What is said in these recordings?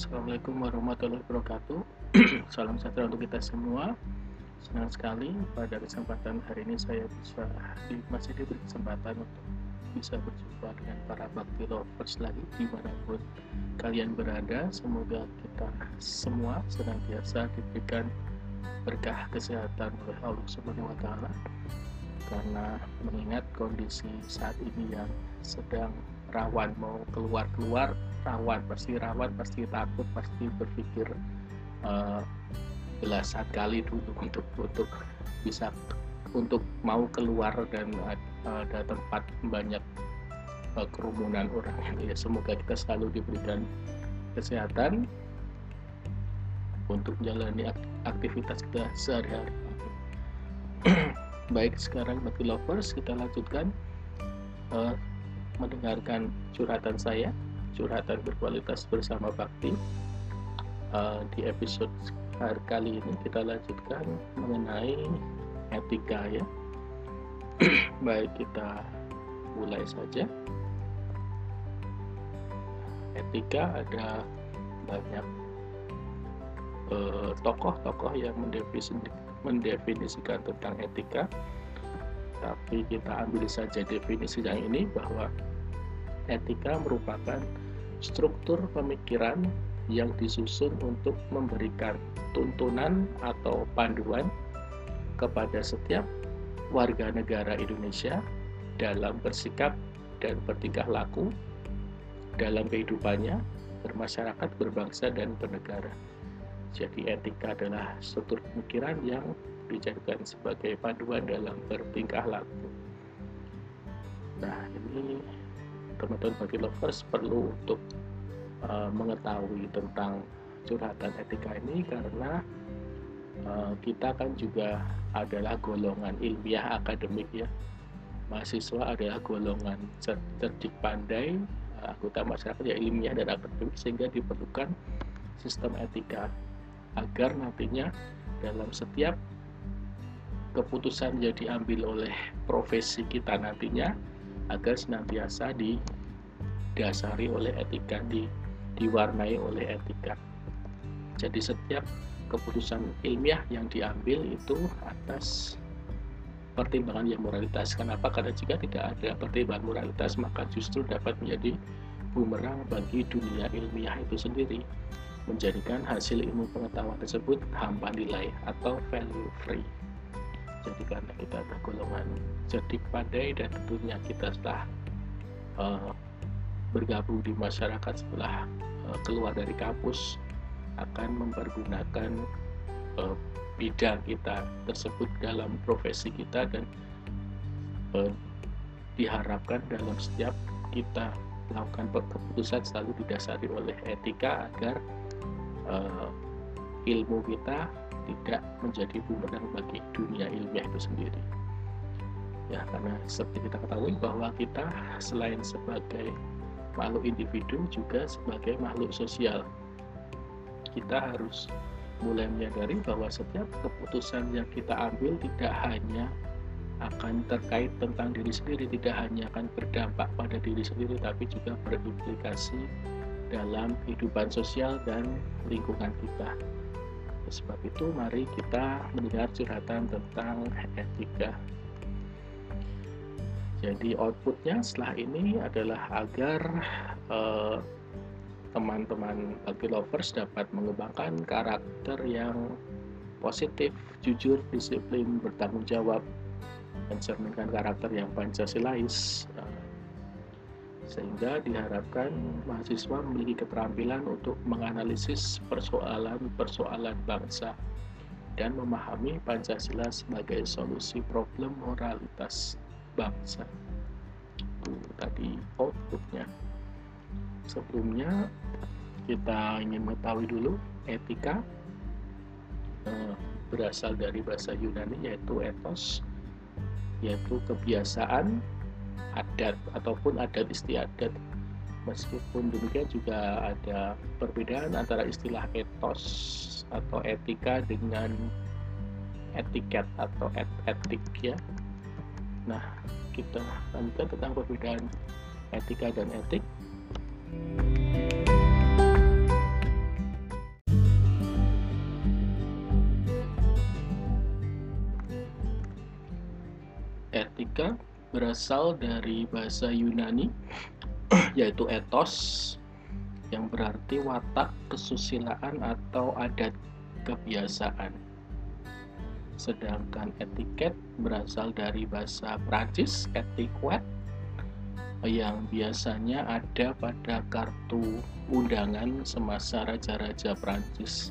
Assalamualaikum warahmatullahi wabarakatuh. Salam sejahtera untuk kita semua. Senang sekali pada kesempatan hari ini saya bisa di, masih diberi kesempatan untuk bisa berjumpa dengan para bakti lovers lagi di mana pun kalian berada. Semoga kita semua senantiasa diberikan berkah kesehatan oleh Allah taala. Karena mengingat kondisi saat ini yang sedang rawan mau keluar-keluar rawan pasti rawan pasti takut pasti berpikir uh, belasan kali dulu untuk untuk bisa untuk mau keluar dan ada tempat banyak uh, kerumunan orang. Ya semoga kita selalu diberikan kesehatan untuk menjalani aktivitas kita sehari-hari. Baik sekarang bagi lovers kita lanjutkan uh, mendengarkan curhatan saya, curhatan berkualitas bersama Bakti. Uh, di episode hari kali ini kita lanjutkan mengenai etika ya. Baik kita mulai saja. Etika ada banyak eh, tokoh-tokoh yang mendefinisikan tentang etika tapi kita ambil saja definisi yang ini bahwa etika merupakan struktur pemikiran yang disusun untuk memberikan tuntunan atau panduan kepada setiap warga negara Indonesia dalam bersikap dan bertingkah laku dalam kehidupannya, bermasyarakat, berbangsa, dan bernegara. Jadi etika adalah struktur pemikiran yang dijadikan sebagai panduan dalam bertingkah laku. Nah, ini teman-teman bagi lovers perlu untuk uh, mengetahui tentang curhatan etika ini karena uh, kita kan juga adalah golongan ilmiah akademik ya. Mahasiswa adalah golongan cerdik pandai anggota masyarakat yang ilmiah dan akademik sehingga diperlukan sistem etika agar nantinya dalam setiap keputusan yang diambil oleh profesi kita nantinya agar senantiasa didasari oleh etika, di, diwarnai oleh etika. Jadi setiap keputusan ilmiah yang diambil itu atas pertimbangan yang moralitas. Kenapa? Karena jika tidak ada pertimbangan moralitas, maka justru dapat menjadi bumerang bagi dunia ilmiah itu sendiri, menjadikan hasil ilmu pengetahuan tersebut hampa nilai atau value free jadi karena kita ada golongan cerdik pandai dan tentunya kita setelah uh, bergabung di masyarakat setelah uh, keluar dari kampus akan mempergunakan uh, bidang kita tersebut dalam profesi kita dan uh, diharapkan dalam setiap kita melakukan keputusan selalu didasari oleh etika agar uh, ilmu kita tidak menjadi bumerang bagi dunia ilmiah itu sendiri ya karena seperti kita ketahui bahwa kita selain sebagai makhluk individu juga sebagai makhluk sosial kita harus mulai menyadari bahwa setiap keputusan yang kita ambil tidak hanya akan terkait tentang diri sendiri, tidak hanya akan berdampak pada diri sendiri, tapi juga berimplikasi dalam kehidupan sosial dan lingkungan kita. Sebab itu mari kita mendengar curhatan tentang etika. Jadi outputnya setelah ini adalah agar eh, teman-teman uh, lovers dapat mengembangkan karakter yang positif, jujur, disiplin, bertanggung jawab, mencerminkan karakter yang pancasilais. Sehingga diharapkan mahasiswa memiliki keterampilan untuk menganalisis persoalan-persoalan bangsa dan memahami Pancasila sebagai solusi problem moralitas bangsa. Itu tadi outputnya. Sebelumnya kita ingin mengetahui dulu etika eh, berasal dari bahasa Yunani yaitu ethos yaitu kebiasaan adat ataupun adat istiadat. Meskipun demikian juga ada perbedaan antara istilah etos atau etika dengan etiket atau et etik ya. Nah kita lanjutkan tentang perbedaan etika dan etik berasal dari bahasa Yunani yaitu etos yang berarti watak kesusilaan atau adat kebiasaan. Sedangkan etiket berasal dari bahasa Prancis etiquette yang biasanya ada pada kartu undangan semasa raja-raja Prancis.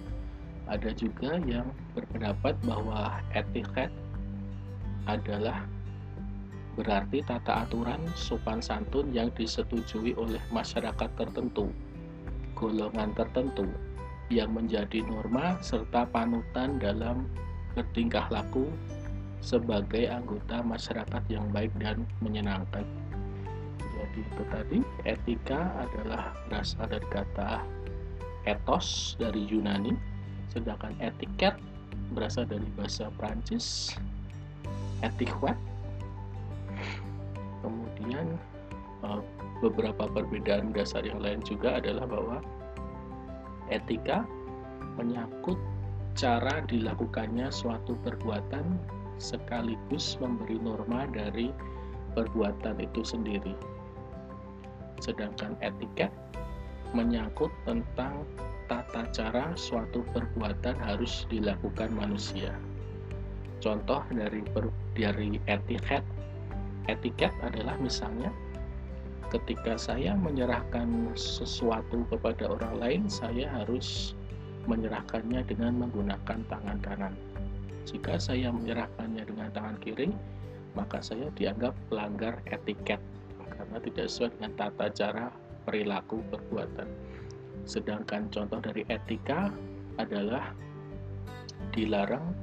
Ada juga yang berpendapat bahwa etiket adalah berarti tata aturan sopan santun yang disetujui oleh masyarakat tertentu, golongan tertentu, yang menjadi norma serta panutan dalam bertingkah laku sebagai anggota masyarakat yang baik dan menyenangkan. Jadi itu tadi etika adalah berasal dari kata etos dari Yunani, sedangkan etiket berasal dari bahasa Prancis, etiquette kemudian uh, beberapa perbedaan dasar yang lain juga adalah bahwa etika menyangkut cara dilakukannya suatu perbuatan sekaligus memberi norma dari perbuatan itu sendiri. Sedangkan etiket menyangkut tentang tata cara suatu perbuatan harus dilakukan manusia. Contoh dari per, dari etiket etiket adalah misalnya ketika saya menyerahkan sesuatu kepada orang lain, saya harus menyerahkannya dengan menggunakan tangan kanan. Jika saya menyerahkannya dengan tangan kiri, maka saya dianggap pelanggar etiket karena tidak sesuai dengan tata cara perilaku perbuatan. Sedangkan contoh dari etika adalah dilarang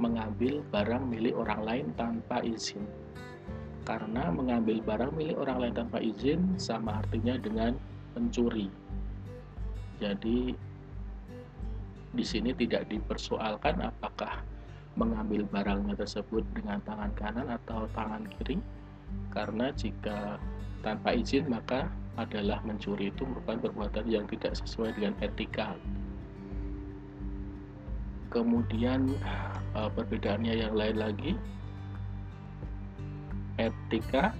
mengambil barang milik orang lain tanpa izin karena mengambil barang milik orang lain tanpa izin sama artinya dengan mencuri. Jadi di sini tidak dipersoalkan apakah mengambil barangnya tersebut dengan tangan kanan atau tangan kiri karena jika tanpa izin maka adalah mencuri itu merupakan perbuatan yang tidak sesuai dengan etika. Kemudian eh, perbedaannya yang lain lagi etika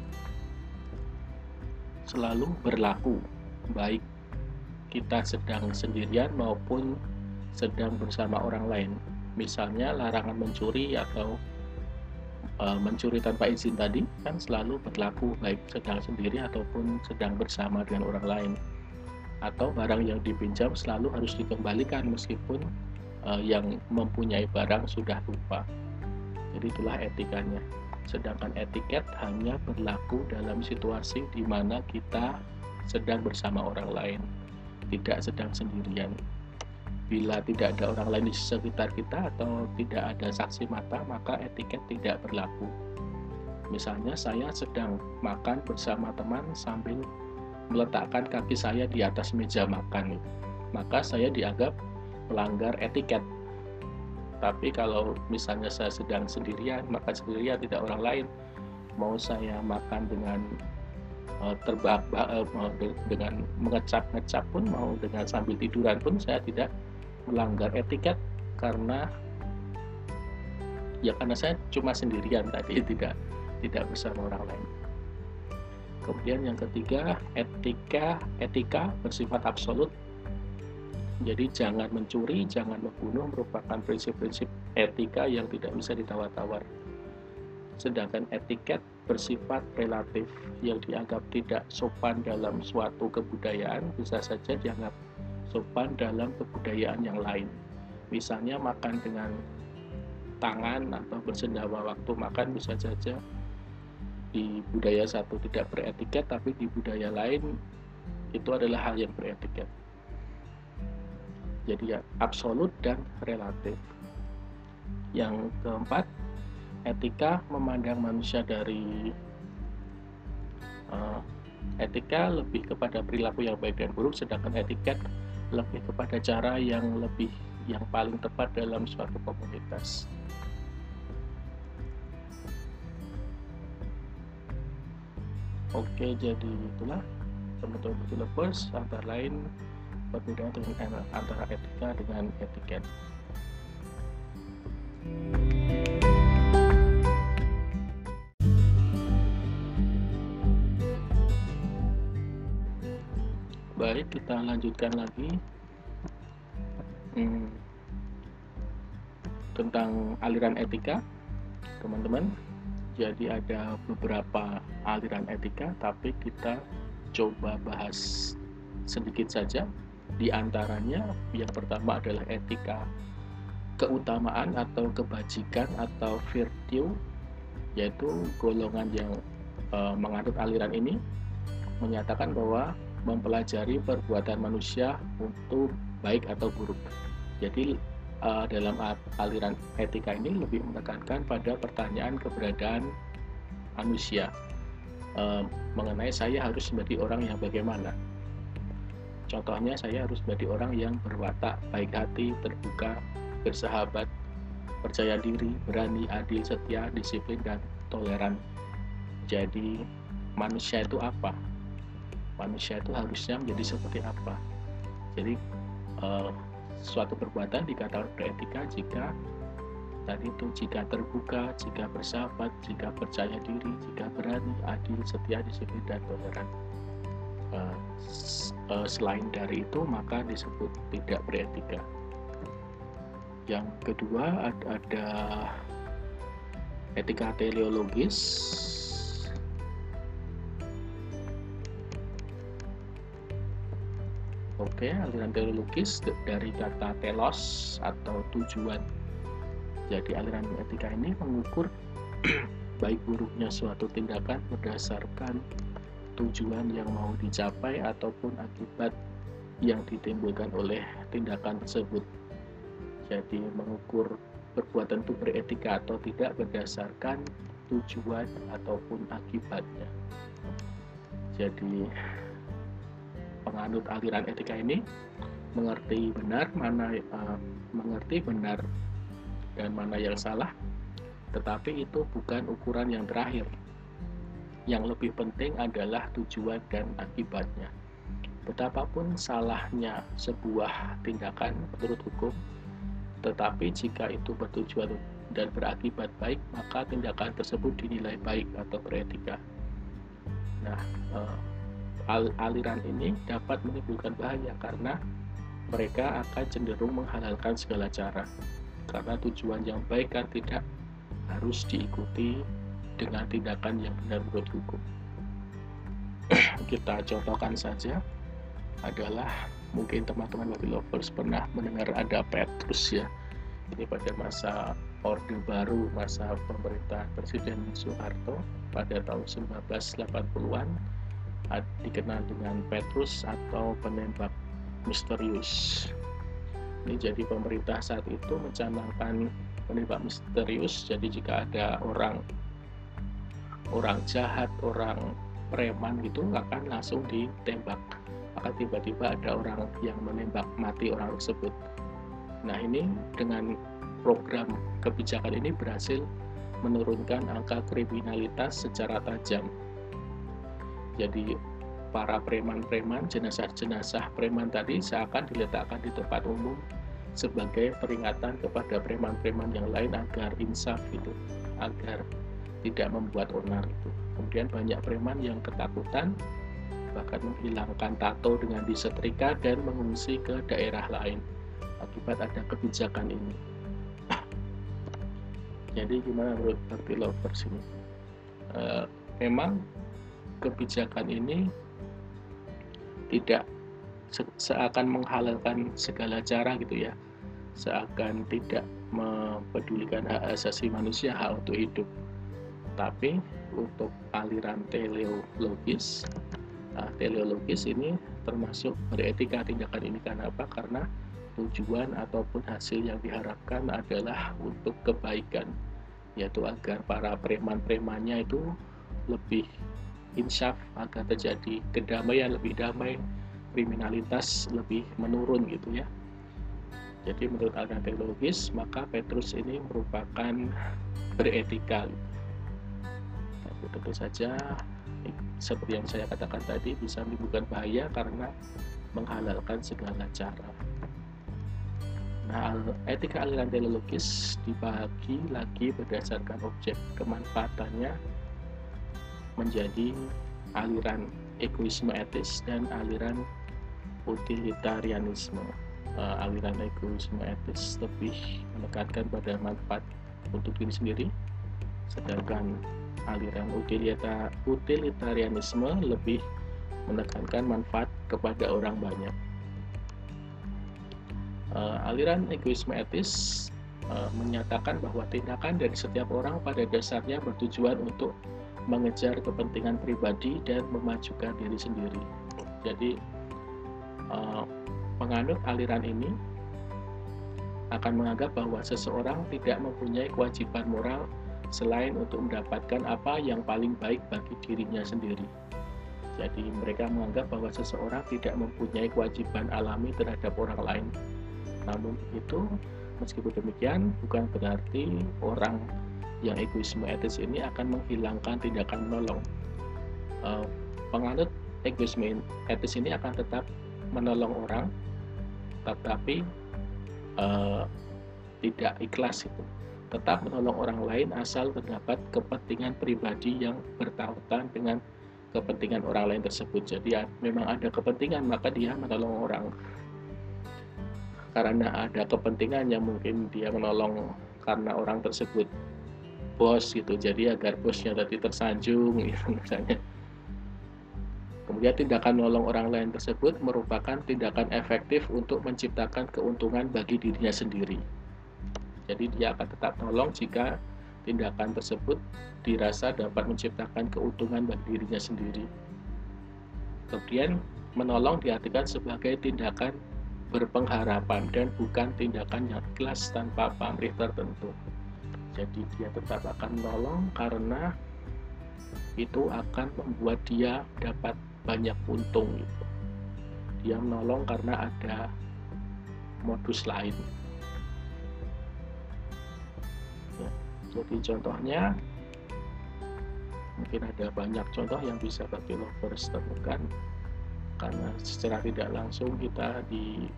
selalu berlaku baik kita sedang sendirian maupun sedang bersama orang lain. Misalnya larangan mencuri atau e, mencuri tanpa izin tadi kan selalu berlaku baik sedang sendiri ataupun sedang bersama dengan orang lain. Atau barang yang dipinjam selalu harus dikembalikan meskipun e, yang mempunyai barang sudah lupa. Jadi itulah etikanya sedangkan etiket hanya berlaku dalam situasi di mana kita sedang bersama orang lain, tidak sedang sendirian. Bila tidak ada orang lain di sekitar kita atau tidak ada saksi mata, maka etiket tidak berlaku. Misalnya saya sedang makan bersama teman sambil meletakkan kaki saya di atas meja makan, maka saya dianggap melanggar etiket tapi kalau misalnya saya sedang sendirian makan sendirian tidak orang lain mau saya makan dengan uh, terbak uh, dengan mengecap-ngecap pun mau dengan sambil tiduran pun saya tidak melanggar etiket karena ya karena saya cuma sendirian tadi tidak tidak bersama orang lain. Kemudian yang ketiga, etika etika bersifat absolut jadi jangan mencuri, jangan membunuh merupakan prinsip-prinsip etika yang tidak bisa ditawar-tawar. Sedangkan etiket bersifat relatif yang dianggap tidak sopan dalam suatu kebudayaan bisa saja dianggap sopan dalam kebudayaan yang lain. Misalnya makan dengan tangan atau bersendawa waktu makan bisa saja di budaya satu tidak beretiket tapi di budaya lain itu adalah hal yang beretiket jadi ya absolut dan relatif. Yang keempat etika memandang manusia dari uh, etika lebih kepada perilaku yang baik dan buruk sedangkan etiket lebih kepada cara yang lebih yang paling tepat dalam suatu komunitas. Oke jadi itulah. Teman-teman lovers antara lain perbedaan dengan, antara etika dengan etiket. Baik, kita lanjutkan lagi hmm, tentang aliran etika, teman-teman. Jadi ada beberapa aliran etika, tapi kita coba bahas sedikit saja di antaranya yang pertama adalah etika keutamaan atau kebajikan atau virtue yaitu golongan yang e, menganut aliran ini menyatakan bahwa mempelajari perbuatan manusia untuk baik atau buruk. Jadi e, dalam aliran etika ini lebih menekankan pada pertanyaan keberadaan manusia e, mengenai saya harus menjadi orang yang bagaimana. Contohnya saya harus menjadi orang yang berwatak baik hati, terbuka, bersahabat, percaya diri, berani, adil, setia, disiplin, dan toleran. Jadi, manusia itu apa? Manusia itu harusnya menjadi seperti apa? Jadi, eh, suatu perbuatan dikatakan beretika jika tadi itu jika terbuka, jika bersahabat, jika percaya diri, jika berani, adil, setia, disiplin, dan toleran. Uh, selain dari itu maka disebut tidak beretika yang kedua ada, ada etika teleologis Oke, aliran teleologis dari kata telos atau tujuan. Jadi aliran etika ini mengukur baik buruknya suatu tindakan berdasarkan tujuan yang mau dicapai ataupun akibat yang ditimbulkan oleh tindakan tersebut. Jadi mengukur perbuatan itu beretika atau tidak berdasarkan tujuan ataupun akibatnya. Jadi penganut aliran etika ini mengerti benar mana uh, mengerti benar dan mana yang salah, tetapi itu bukan ukuran yang terakhir. Yang lebih penting adalah tujuan dan akibatnya. Betapapun salahnya sebuah tindakan menurut hukum, tetapi jika itu bertujuan dan berakibat baik, maka tindakan tersebut dinilai baik atau beretika. Nah, eh, aliran ini dapat menimbulkan bahaya karena mereka akan cenderung menghalalkan segala cara. Karena tujuan yang baik kan tidak harus diikuti dengan tindakan yang benar menurut hukum. Kita contohkan saja adalah mungkin teman-teman Wabi Lovers pernah mendengar ada Petrus ya ini pada masa Orde Baru masa pemerintahan Presiden Soeharto pada tahun 1980-an dikenal dengan Petrus atau penembak misterius ini jadi pemerintah saat itu mencanangkan penembak misterius jadi jika ada orang orang jahat orang preman gitu akan langsung ditembak maka tiba-tiba ada orang yang menembak mati orang tersebut. Nah ini dengan program kebijakan ini berhasil menurunkan angka kriminalitas secara tajam. Jadi para preman-preman, jenazah-jenazah preman tadi seakan diletakkan di tempat umum sebagai peringatan kepada preman-preman yang lain agar insaf itu, agar tidak membuat onar itu. Kemudian banyak preman yang ketakutan bahkan menghilangkan tato dengan disetrika dan mengungsi ke daerah lain akibat ada kebijakan ini. Jadi gimana menurut Party Lovers ini? Uh, memang kebijakan ini tidak se seakan menghalalkan segala cara gitu ya, seakan tidak mempedulikan hak asasi manusia, hak untuk hidup. Tapi untuk aliran teleologis Nah, teleologis ini termasuk beretika tindakan ini karena apa? Karena tujuan ataupun hasil yang diharapkan adalah untuk kebaikan, yaitu agar para preman-premannya itu lebih insyaf agar terjadi kedamaian lebih damai, kriminalitas lebih menurun gitu ya. Jadi menurut aliran teologis maka Petrus ini merupakan beretika. Tapi tentu saja seperti yang saya katakan tadi bisa menimbulkan bahaya karena menghalalkan segala cara. Nah, etika aliran teleologis dibagi lagi berdasarkan objek kemanfaatannya menjadi aliran egoisme etis dan aliran utilitarianisme uh, aliran egoisme etis lebih menekankan pada manfaat untuk diri sendiri sedangkan aliran utilita, utilitarianisme lebih menekankan manfaat kepada orang banyak uh, aliran egoisme etis uh, menyatakan bahwa tindakan dari setiap orang pada dasarnya bertujuan untuk mengejar kepentingan pribadi dan memajukan diri sendiri. Jadi uh, penganut aliran ini akan menganggap bahwa seseorang tidak mempunyai kewajiban moral selain untuk mendapatkan apa yang paling baik bagi dirinya sendiri. Jadi mereka menganggap bahwa seseorang tidak mempunyai kewajiban alami terhadap orang lain. Namun itu meskipun demikian bukan berarti orang yang egoisme etis ini akan menghilangkan tindakan menolong. Uh, penganut egoisme etis ini akan tetap menolong orang tetapi uh, tidak ikhlas itu tetap menolong orang lain asal terdapat kepentingan pribadi yang bertautan dengan kepentingan orang lain tersebut. Jadi memang ada kepentingan maka dia menolong orang. Karena ada kepentingan yang mungkin dia menolong karena orang tersebut bos gitu. Jadi agar bosnya tadi tersanjung gitu misalnya. Kemudian tindakan menolong orang lain tersebut merupakan tindakan efektif untuk menciptakan keuntungan bagi dirinya sendiri. Jadi dia akan tetap menolong jika tindakan tersebut dirasa dapat menciptakan keuntungan bagi dirinya sendiri. Kemudian menolong diartikan sebagai tindakan berpengharapan dan bukan tindakan yang ikhlas tanpa pamrih tertentu. Jadi dia tetap akan menolong karena itu akan membuat dia dapat banyak untung gitu. Dia menolong karena ada modus lain. Jadi contohnya mungkin ada banyak contoh yang bisa bagi lovers temukan. Karena secara tidak langsung kita di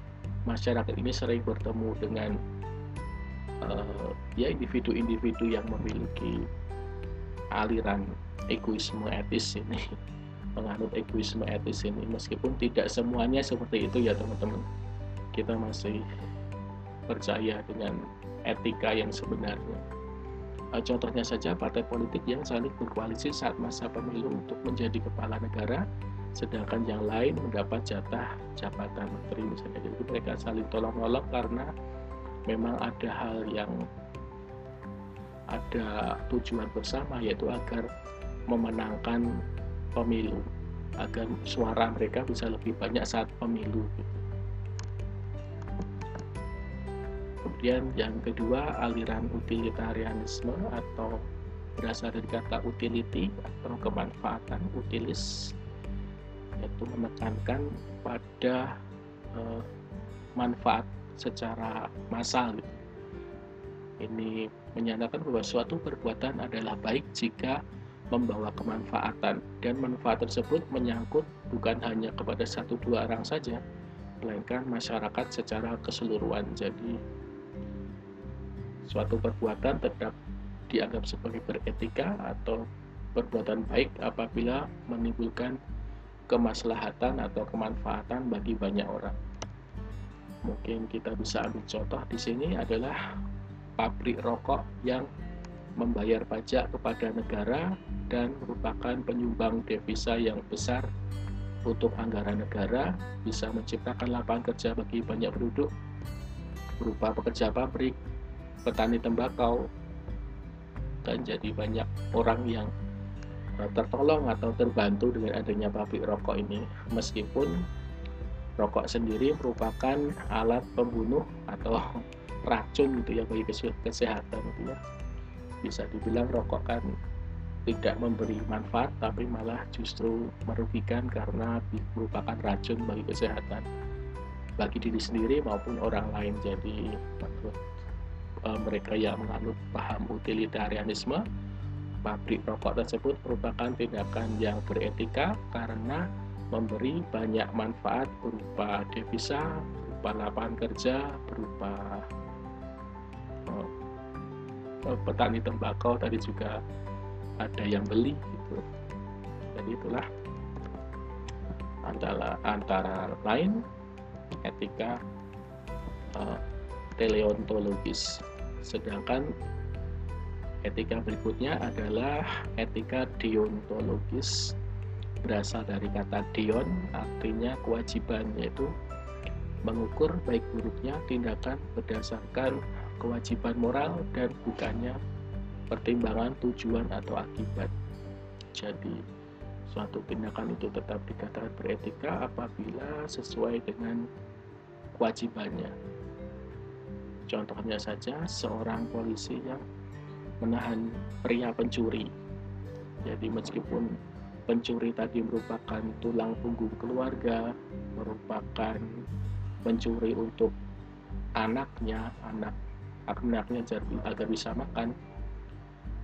masyarakat ini sering bertemu dengan uh, ya individu-individu yang memiliki aliran egoisme etis ini penganut egoisme etis ini. Meskipun tidak semuanya seperti itu ya teman-teman. Kita masih percaya dengan etika yang sebenarnya contohnya saja partai politik yang saling berkoalisi saat masa pemilu untuk menjadi kepala negara sedangkan yang lain mendapat jatah jabatan menteri misalnya. Jadi mereka saling tolong-tolong karena memang ada hal yang ada tujuan bersama yaitu agar memenangkan pemilu agar suara mereka bisa lebih banyak saat pemilu kemudian yang kedua aliran utilitarianisme atau berasal dari kata utility atau kemanfaatan utilis yaitu menekankan pada eh, manfaat secara massal. Ini menyatakan bahwa suatu perbuatan adalah baik jika membawa kemanfaatan dan manfaat tersebut menyangkut bukan hanya kepada satu dua orang saja melainkan masyarakat secara keseluruhan. Jadi suatu perbuatan tetap dianggap sebagai beretika atau perbuatan baik apabila menimbulkan kemaslahatan atau kemanfaatan bagi banyak orang. Mungkin kita bisa ambil contoh di sini adalah pabrik rokok yang membayar pajak kepada negara dan merupakan penyumbang devisa yang besar untuk anggaran negara, bisa menciptakan lapangan kerja bagi banyak penduduk berupa pekerja pabrik, petani tembakau, dan jadi banyak orang yang tertolong atau terbantu dengan adanya pabrik rokok ini. Meskipun rokok sendiri merupakan alat pembunuh atau racun gitu ya bagi kesehatan gitu ya. Bisa dibilang rokok kan tidak memberi manfaat tapi malah justru merugikan karena merupakan racun bagi kesehatan. Bagi diri sendiri maupun orang lain. Jadi menurut e, mereka yang menganut paham utilitarianisme pabrik rokok tersebut merupakan tindakan yang beretika karena memberi banyak manfaat berupa devisa berupa lapangan kerja berupa petani tembakau. Tadi juga ada yang beli gitu. Jadi itulah antara antara lain etika uh, teleontologis sedangkan etika berikutnya adalah etika deontologis berasal dari kata deon artinya kewajiban yaitu mengukur baik buruknya tindakan berdasarkan kewajiban moral dan bukannya pertimbangan tujuan atau akibat. Jadi, suatu tindakan itu tetap dikatakan beretika apabila sesuai dengan kewajibannya. Contohnya saja seorang polisi yang menahan pria pencuri. Jadi meskipun pencuri tadi merupakan tulang punggung keluarga, merupakan mencuri untuk anaknya, anak anaknya agar bisa makan,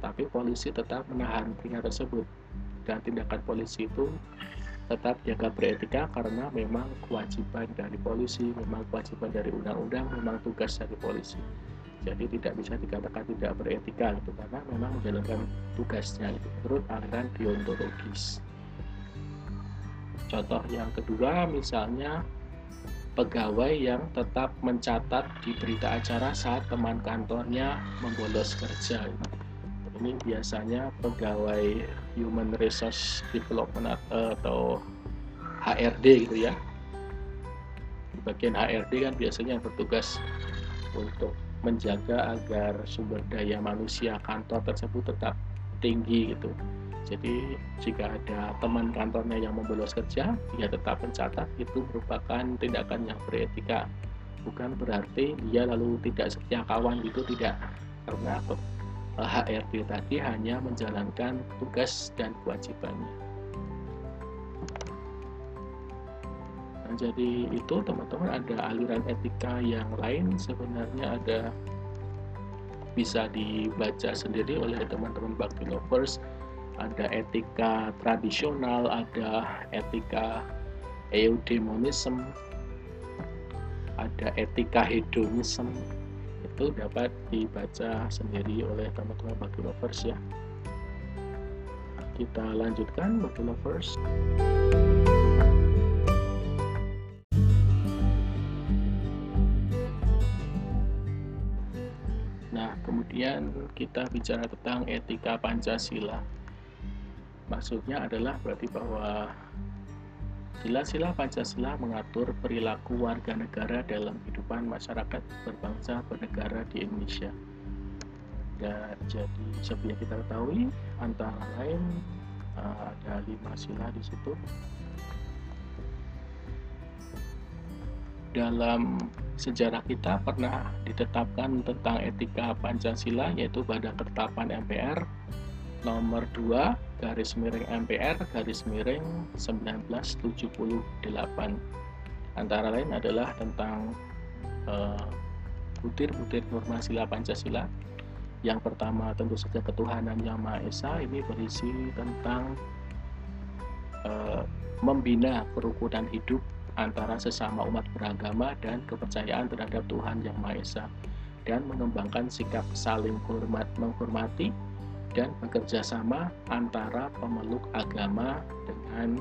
tapi polisi tetap menahan pria tersebut dan tindakan polisi itu tetap jaga beretika karena memang kewajiban dari polisi, memang kewajiban dari undang-undang, memang tugas dari polisi. Jadi tidak bisa dikatakan tidak beretika gitu karena memang menjalankan tugasnya itu menurut aliran deontologis. Contoh yang kedua misalnya pegawai yang tetap mencatat di berita acara saat teman kantornya membolos kerja. Ini biasanya pegawai Human Resource Development atau HRD gitu ya. Di bagian HRD kan biasanya yang bertugas untuk menjaga agar sumber daya manusia kantor tersebut tetap tinggi gitu jadi jika ada teman kantornya yang membolos kerja, dia tetap mencatat itu merupakan tindakan yang beretika. Bukan berarti dia lalu tidak setia kawan gitu tidak. Karena HRD tadi hanya menjalankan tugas dan kewajibannya. Nah, jadi itu teman-teman ada aliran etika yang lain sebenarnya ada bisa dibaca sendiri oleh teman-teman bakti lovers ada etika tradisional, ada etika eudemonism, ada etika hedonism. Itu dapat dibaca sendiri oleh teman-teman bagi lovers ya. Kita lanjutkan bagi lovers. Nah, kemudian kita bicara tentang etika Pancasila. Maksudnya adalah berarti bahwa sila-sila Pancasila mengatur perilaku warga negara dalam kehidupan masyarakat berbangsa bernegara di Indonesia. Dan jadi seperti kita ketahui antara lain uh, ada lima sila di situ. Dalam sejarah kita pernah ditetapkan tentang etika Pancasila yaitu pada ketetapan MPR nomor 2 garis miring MPR garis miring 1978 antara lain adalah tentang eh, butir-butir uh, norma sila Pancasila. Yang pertama tentu saja ketuhanan yang Maha Esa ini berisi tentang uh, membina kerukunan hidup antara sesama umat beragama dan kepercayaan terhadap Tuhan yang Maha Esa dan mengembangkan sikap saling hormat menghormati dan bekerja sama antara pemeluk agama dengan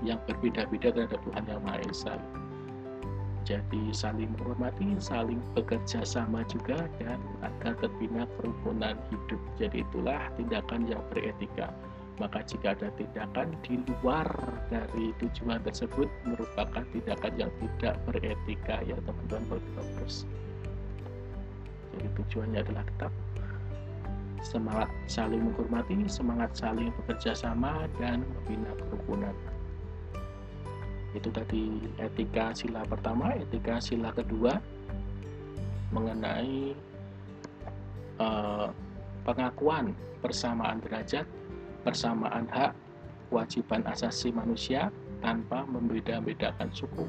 yang berbeda-beda terhadap Tuhan Yang Maha Esa. Jadi saling menghormati, saling bekerja sama juga dan agar terbina kerukunan hidup. Jadi itulah tindakan yang beretika. Maka jika ada tindakan di luar dari tujuan tersebut merupakan tindakan yang tidak beretika ya teman-teman Jadi tujuannya adalah tetap semangat saling menghormati, semangat saling bekerja sama, dan membina kerukunan. Itu tadi etika sila pertama, etika sila kedua mengenai uh, pengakuan persamaan derajat, persamaan hak, kewajiban asasi manusia tanpa membeda-bedakan suku,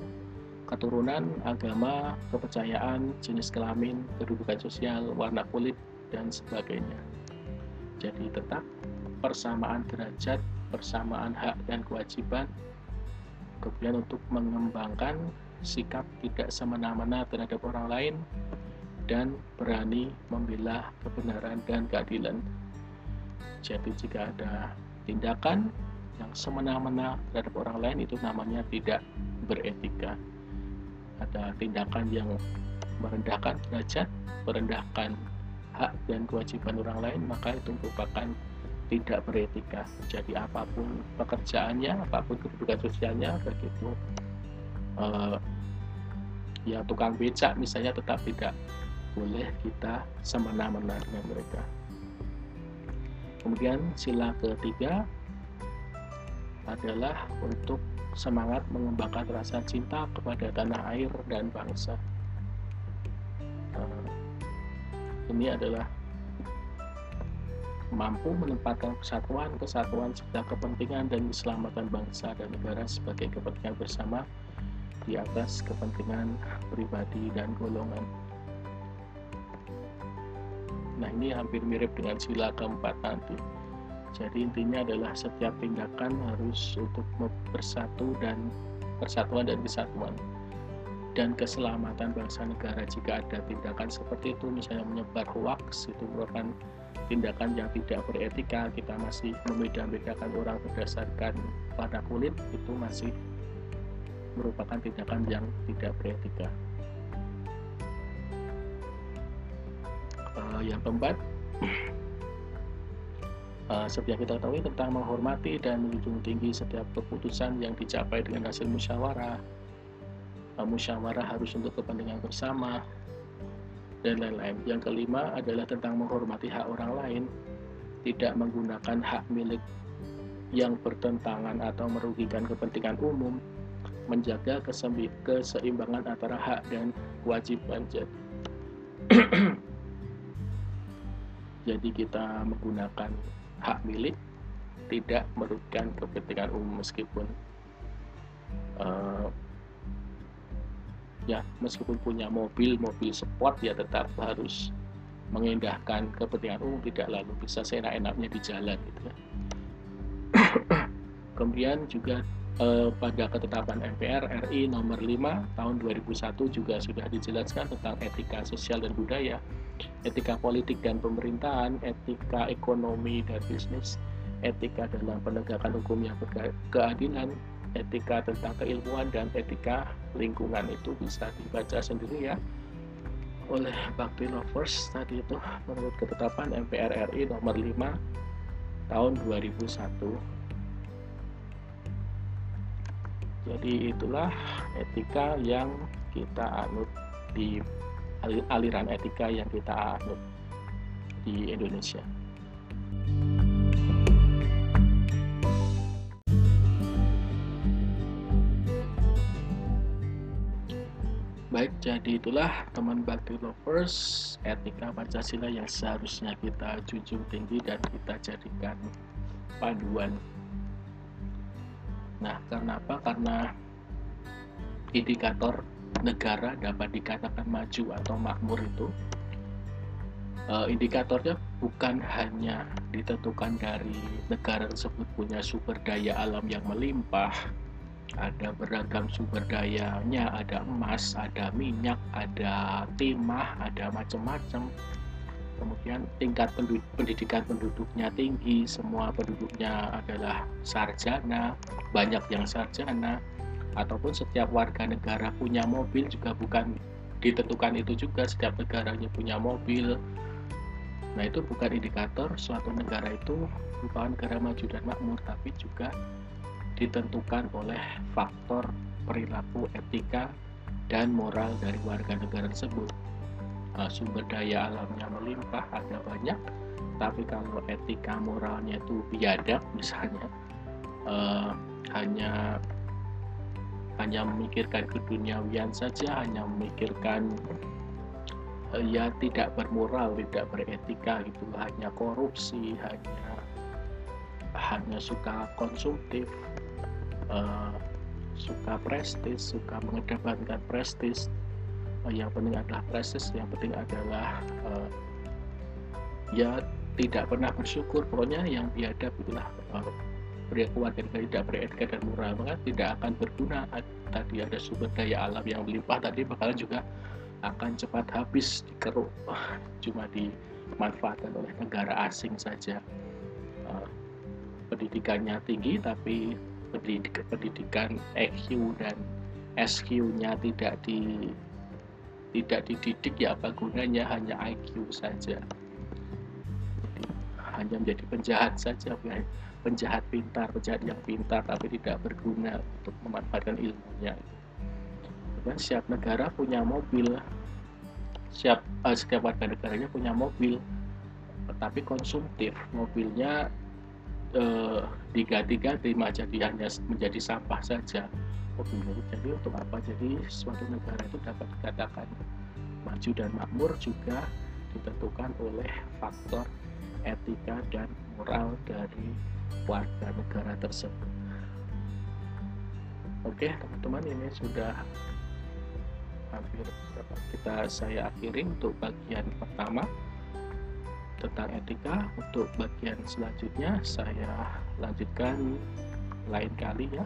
keturunan, agama, kepercayaan, jenis kelamin, kedudukan sosial, warna kulit, dan sebagainya. Jadi tetap persamaan derajat, persamaan hak dan kewajiban, kemudian untuk mengembangkan sikap tidak semena-mena terhadap orang lain, dan berani membela kebenaran dan keadilan. Jadi jika ada tindakan yang semena-mena terhadap orang lain itu namanya tidak beretika ada tindakan yang merendahkan derajat merendahkan hak dan kewajiban orang lain maka itu merupakan tidak beretika. Jadi apa pun pekerjaannya apa pun kedudukan sosialnya begitu uh, ya tukang becak misalnya tetap tidak boleh kita semena-mena dengan mereka. Kemudian sila ketiga adalah untuk semangat mengembangkan rasa cinta kepada tanah air dan bangsa ini adalah mampu menempatkan kesatuan, kesatuan serta kepentingan dan keselamatan bangsa dan negara sebagai kepentingan bersama di atas kepentingan pribadi dan golongan. Nah ini hampir mirip dengan sila keempat nanti. Jadi intinya adalah setiap tindakan harus untuk bersatu dan persatuan dan kesatuan dan keselamatan bangsa negara. Jika ada tindakan seperti itu misalnya menyebar hoax itu merupakan tindakan yang tidak beretika. Kita masih membeda-bedakan orang berdasarkan pada kulit itu masih merupakan tindakan yang tidak beretika. Uh, yang keempat uh, seperti kita ketahui tentang menghormati dan menjunjung tinggi setiap keputusan yang dicapai dengan hasil musyawarah musyawarah harus untuk kepentingan bersama dan lain-lain. Yang kelima adalah tentang menghormati hak orang lain, tidak menggunakan hak milik yang bertentangan atau merugikan kepentingan umum, menjaga keseimbangan antara hak dan kewajiban. Jadi kita menggunakan hak milik tidak merugikan kepentingan umum meskipun uh, ya meskipun punya mobil mobil sport ya tetap harus mengindahkan kepentingan umum tidak lalu bisa seenak-enaknya di jalan gitu ya. Kemudian juga eh, pada ketetapan MPR RI nomor 5 tahun 2001 juga sudah dijelaskan tentang etika sosial dan budaya, etika politik dan pemerintahan, etika ekonomi dan bisnis, etika dalam penegakan hukum yang berkeadilan, etika tentang keilmuan dan etika lingkungan itu bisa dibaca sendiri ya oleh Bakti Lovers tadi itu menurut ketetapan MPR RI nomor 5 tahun 2001 jadi itulah etika yang kita anut di aliran etika yang kita anut di Indonesia. Baik, jadi itulah teman bakti lovers etika Pancasila yang seharusnya kita junjung tinggi dan kita jadikan panduan. Nah, karena apa? Karena indikator negara dapat dikatakan maju atau makmur itu uh, indikatornya bukan hanya ditentukan dari negara tersebut punya sumber daya alam yang melimpah, ada beragam sumber dayanya, ada emas, ada minyak, ada timah, ada macam-macam. Kemudian tingkat pendidikan penduduknya tinggi, semua penduduknya adalah sarjana, banyak yang sarjana, ataupun setiap warga negara punya mobil juga bukan ditentukan itu juga setiap negaranya punya mobil. Nah itu bukan indikator suatu negara itu merupakan negara maju dan makmur, tapi juga ditentukan oleh faktor perilaku etika dan moral dari warga negara tersebut. Uh, sumber daya alamnya melimpah, ada banyak, tapi kalau etika moralnya itu biadab misalnya, uh, hanya hanya memikirkan keduniawian saja, hanya memikirkan uh, ya tidak bermoral, tidak beretika gitu, hanya korupsi, hanya hanya suka konsumtif, uh, suka prestis, suka mengedepankan prestis. Uh, yang penting adalah prestis, yang penting adalah uh, ya tidak pernah bersyukur. Pokoknya yang biadab itulah uh, pria tidak beretika dan moral maka tidak akan berguna tadi ada sumber daya alam yang melimpah tadi bakalan juga akan cepat habis dikeruk cuma dimanfaatkan oleh negara asing saja pendidikannya tinggi tapi pendidik, pendidikan EQ dan SQ-nya tidak di tidak dididik ya apa gunanya? Hanya IQ saja. Hanya menjadi penjahat saja penjahat pintar penjahat yang pintar tapi tidak berguna untuk memanfaatkan ilmunya. Dan siap negara punya mobil. Siap uh, setiap warga negaranya punya mobil. Tetapi konsumtif mobilnya uh, diganti-ganti jadi hanya menjadi sampah saja. Mobil jadi untuk apa? Jadi suatu negara itu dapat dikatakan maju dan makmur juga ditentukan oleh faktor etika dan moral dari warga negara tersebut. Oke teman-teman ini sudah hampir kita saya akhiri untuk bagian pertama tentang etika. Untuk bagian selanjutnya saya lanjutkan lain kali ya.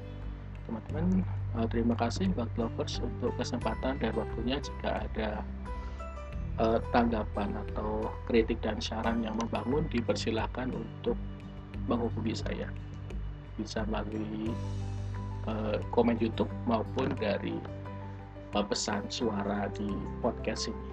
Teman-teman uh, terima kasih bug lovers untuk kesempatan dan waktunya. Jika ada uh, tanggapan atau kritik dan saran yang membangun dipersilahkan untuk menghubungi saya. Bisa melalui uh, komen YouTube maupun dari pesan suara di podcast ini.